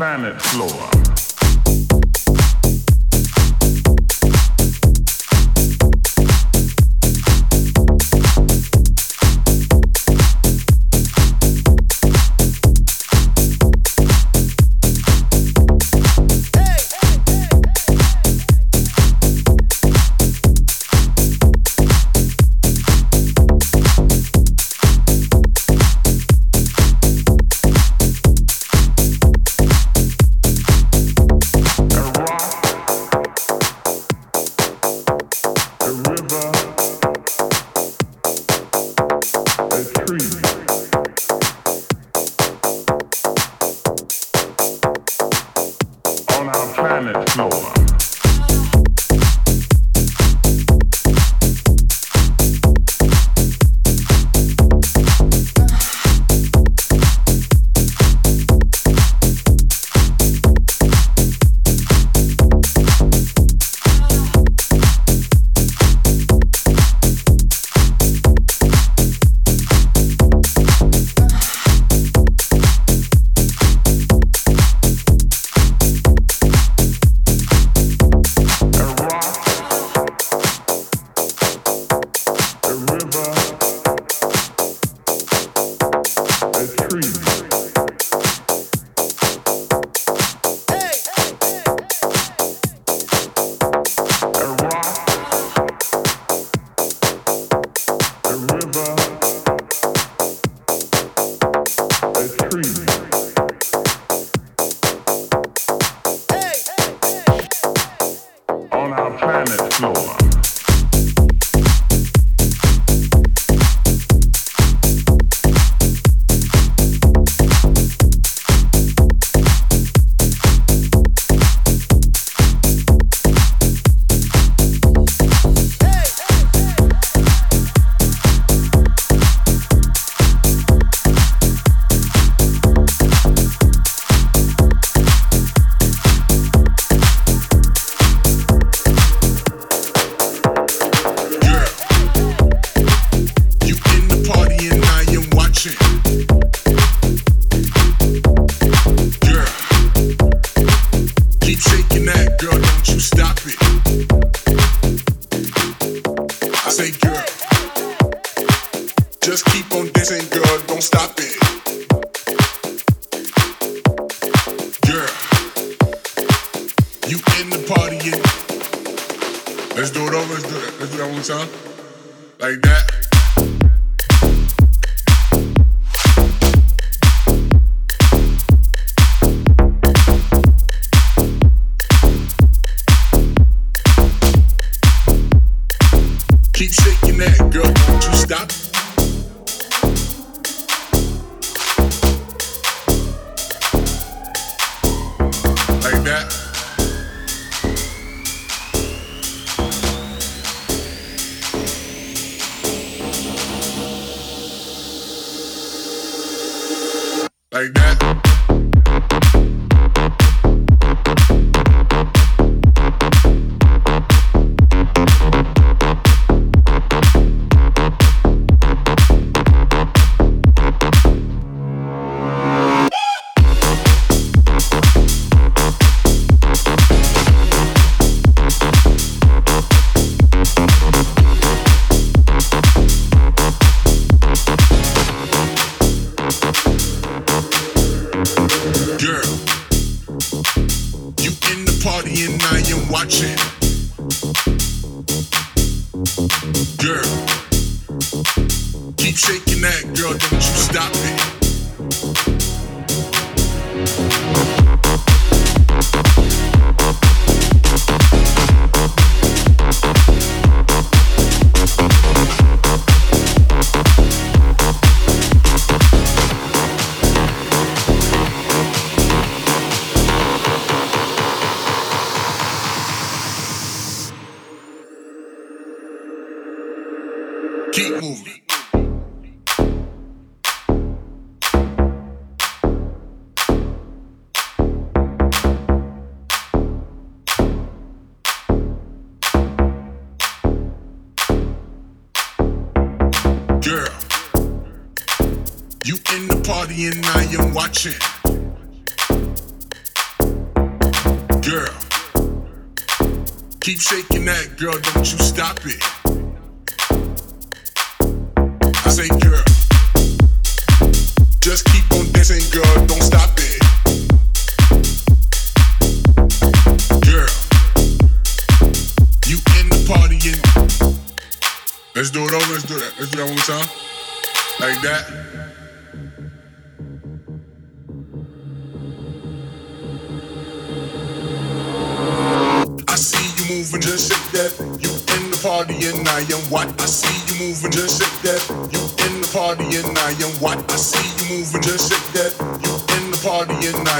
planet floor. Girl, you in the party and I am watching. Girl, keep shaking that girl, don't you stop it. I say, girl, just keep on dancing, girl, don't stop it. Let's do that one more time. Like that. I see you moving, just shake that. You in the party and I am what I see you moving, just shake that. You in the party and I am what I see you moving, just shake that. You in the party and I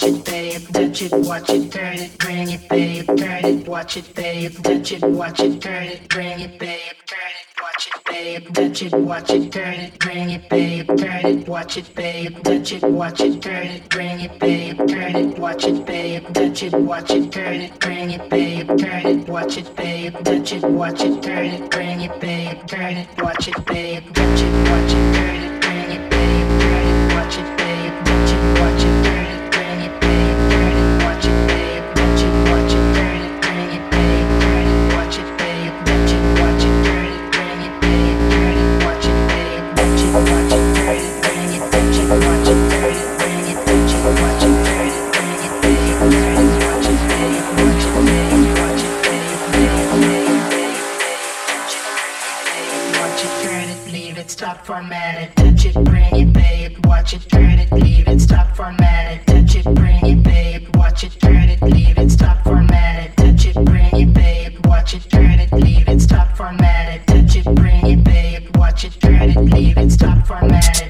watch it, pay it, touch it, watch it, turn it, bring it, pay it, turn it, watch it, pay it, touch it, watch it, turn it, bring it, pay it, turn it, watch it, pay it, touch it, watch it, turn it, bring it, pay it, turn it, watch it, pay it, touch it, watch it, turn it, bring it, pay it, turn it, watch it, pay it, touch it, watch it, turn it, bring it, pay it, turn it, watch it, pay it, touch it, watch it, turn it, bring it, pay it, turn it, watch it, pay it, touch it, watch it, turn it. stop, format it, touch it, bring it, babe, watch it, turn it, leave it, stop, format it, touch it, bring it, babe, watch it, turn it, leave it, stop, format it, touch it, bring it, babe, watch it, turn it, leave it, stop, format it, touch it, bring it, babe, watch it, turn it, leave it, stop, format it.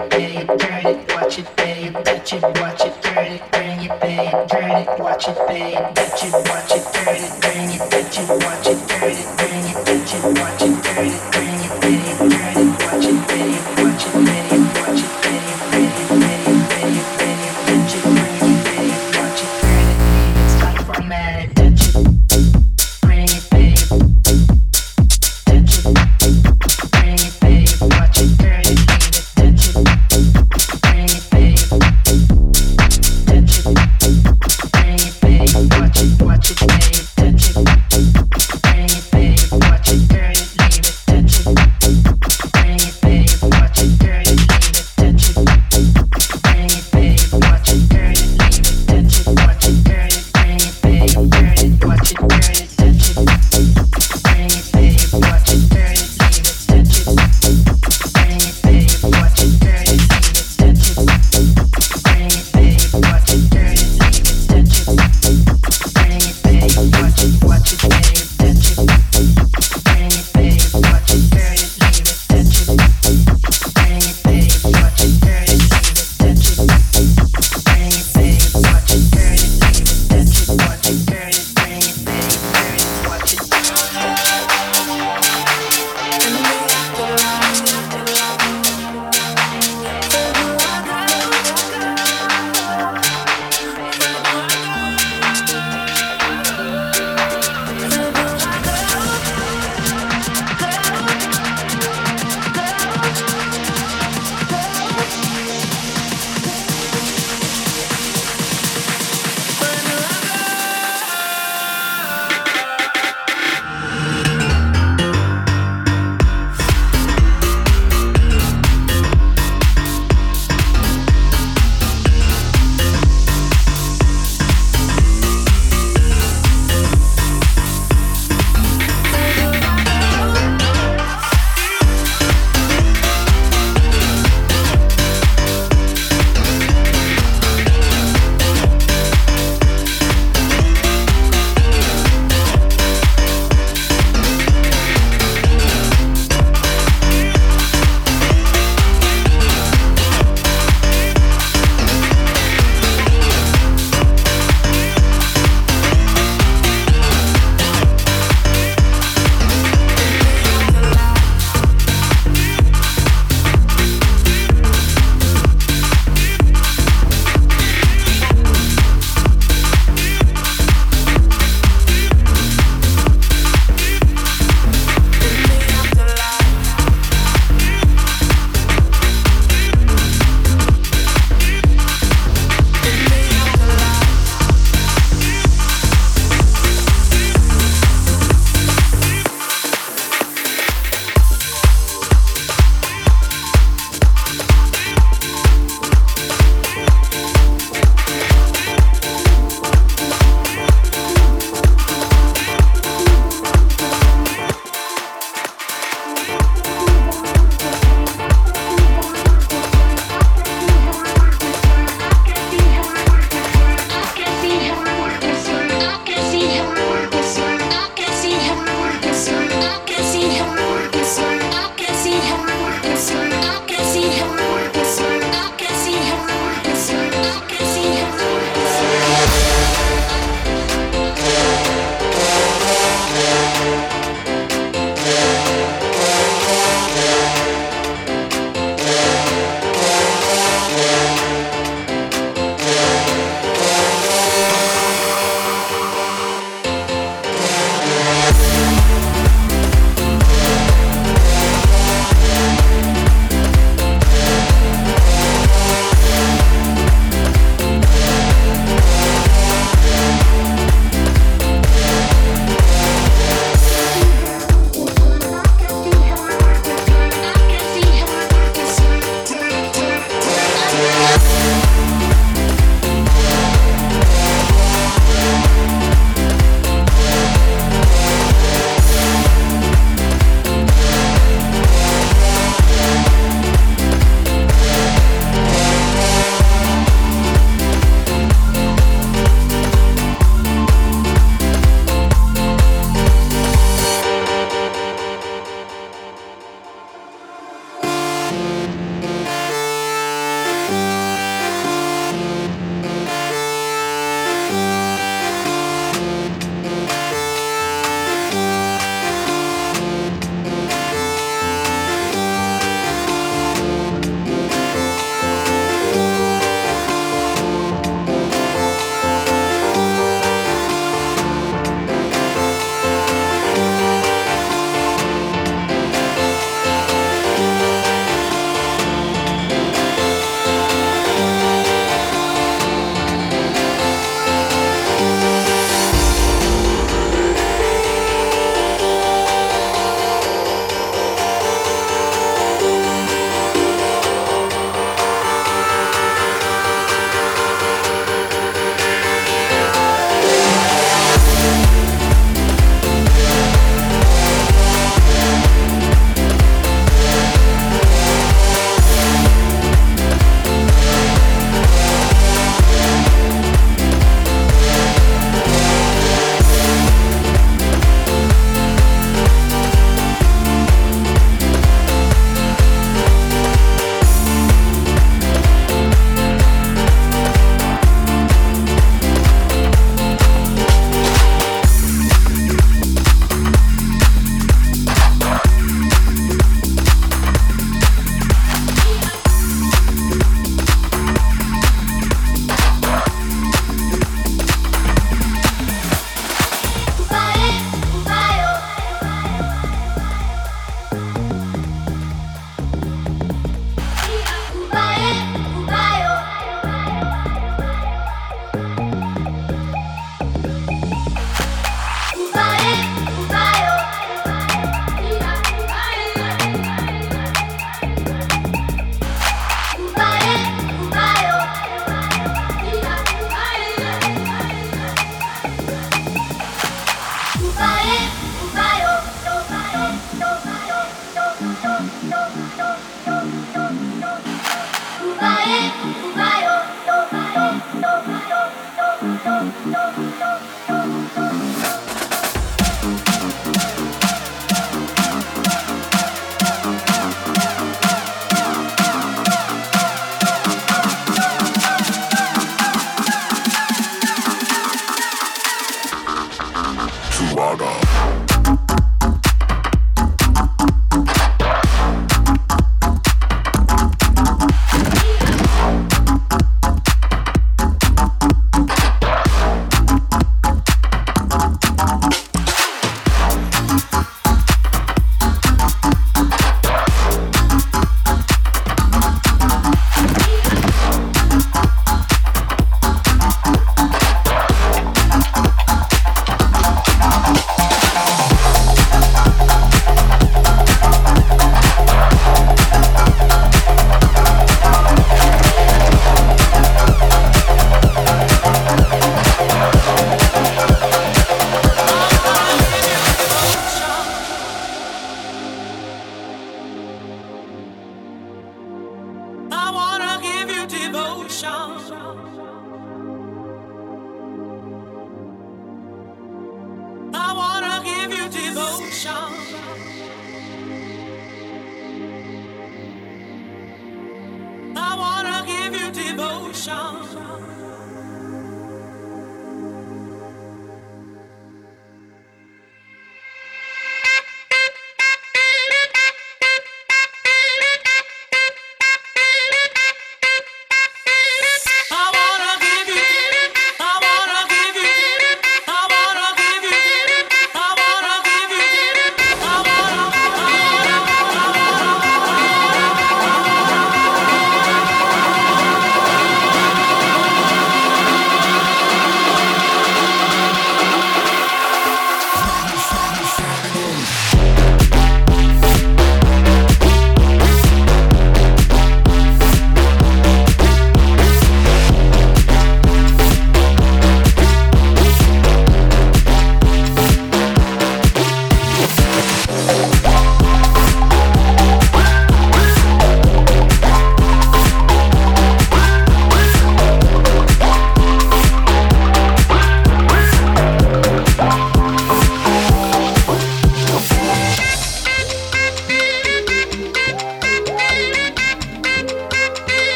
it, it, turn it, watch it, bang it, touch it, watch it, turn it, bring it, bang it, turn it, watch it, bang it, touch it, watch it, turn it.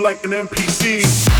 Like an NPC.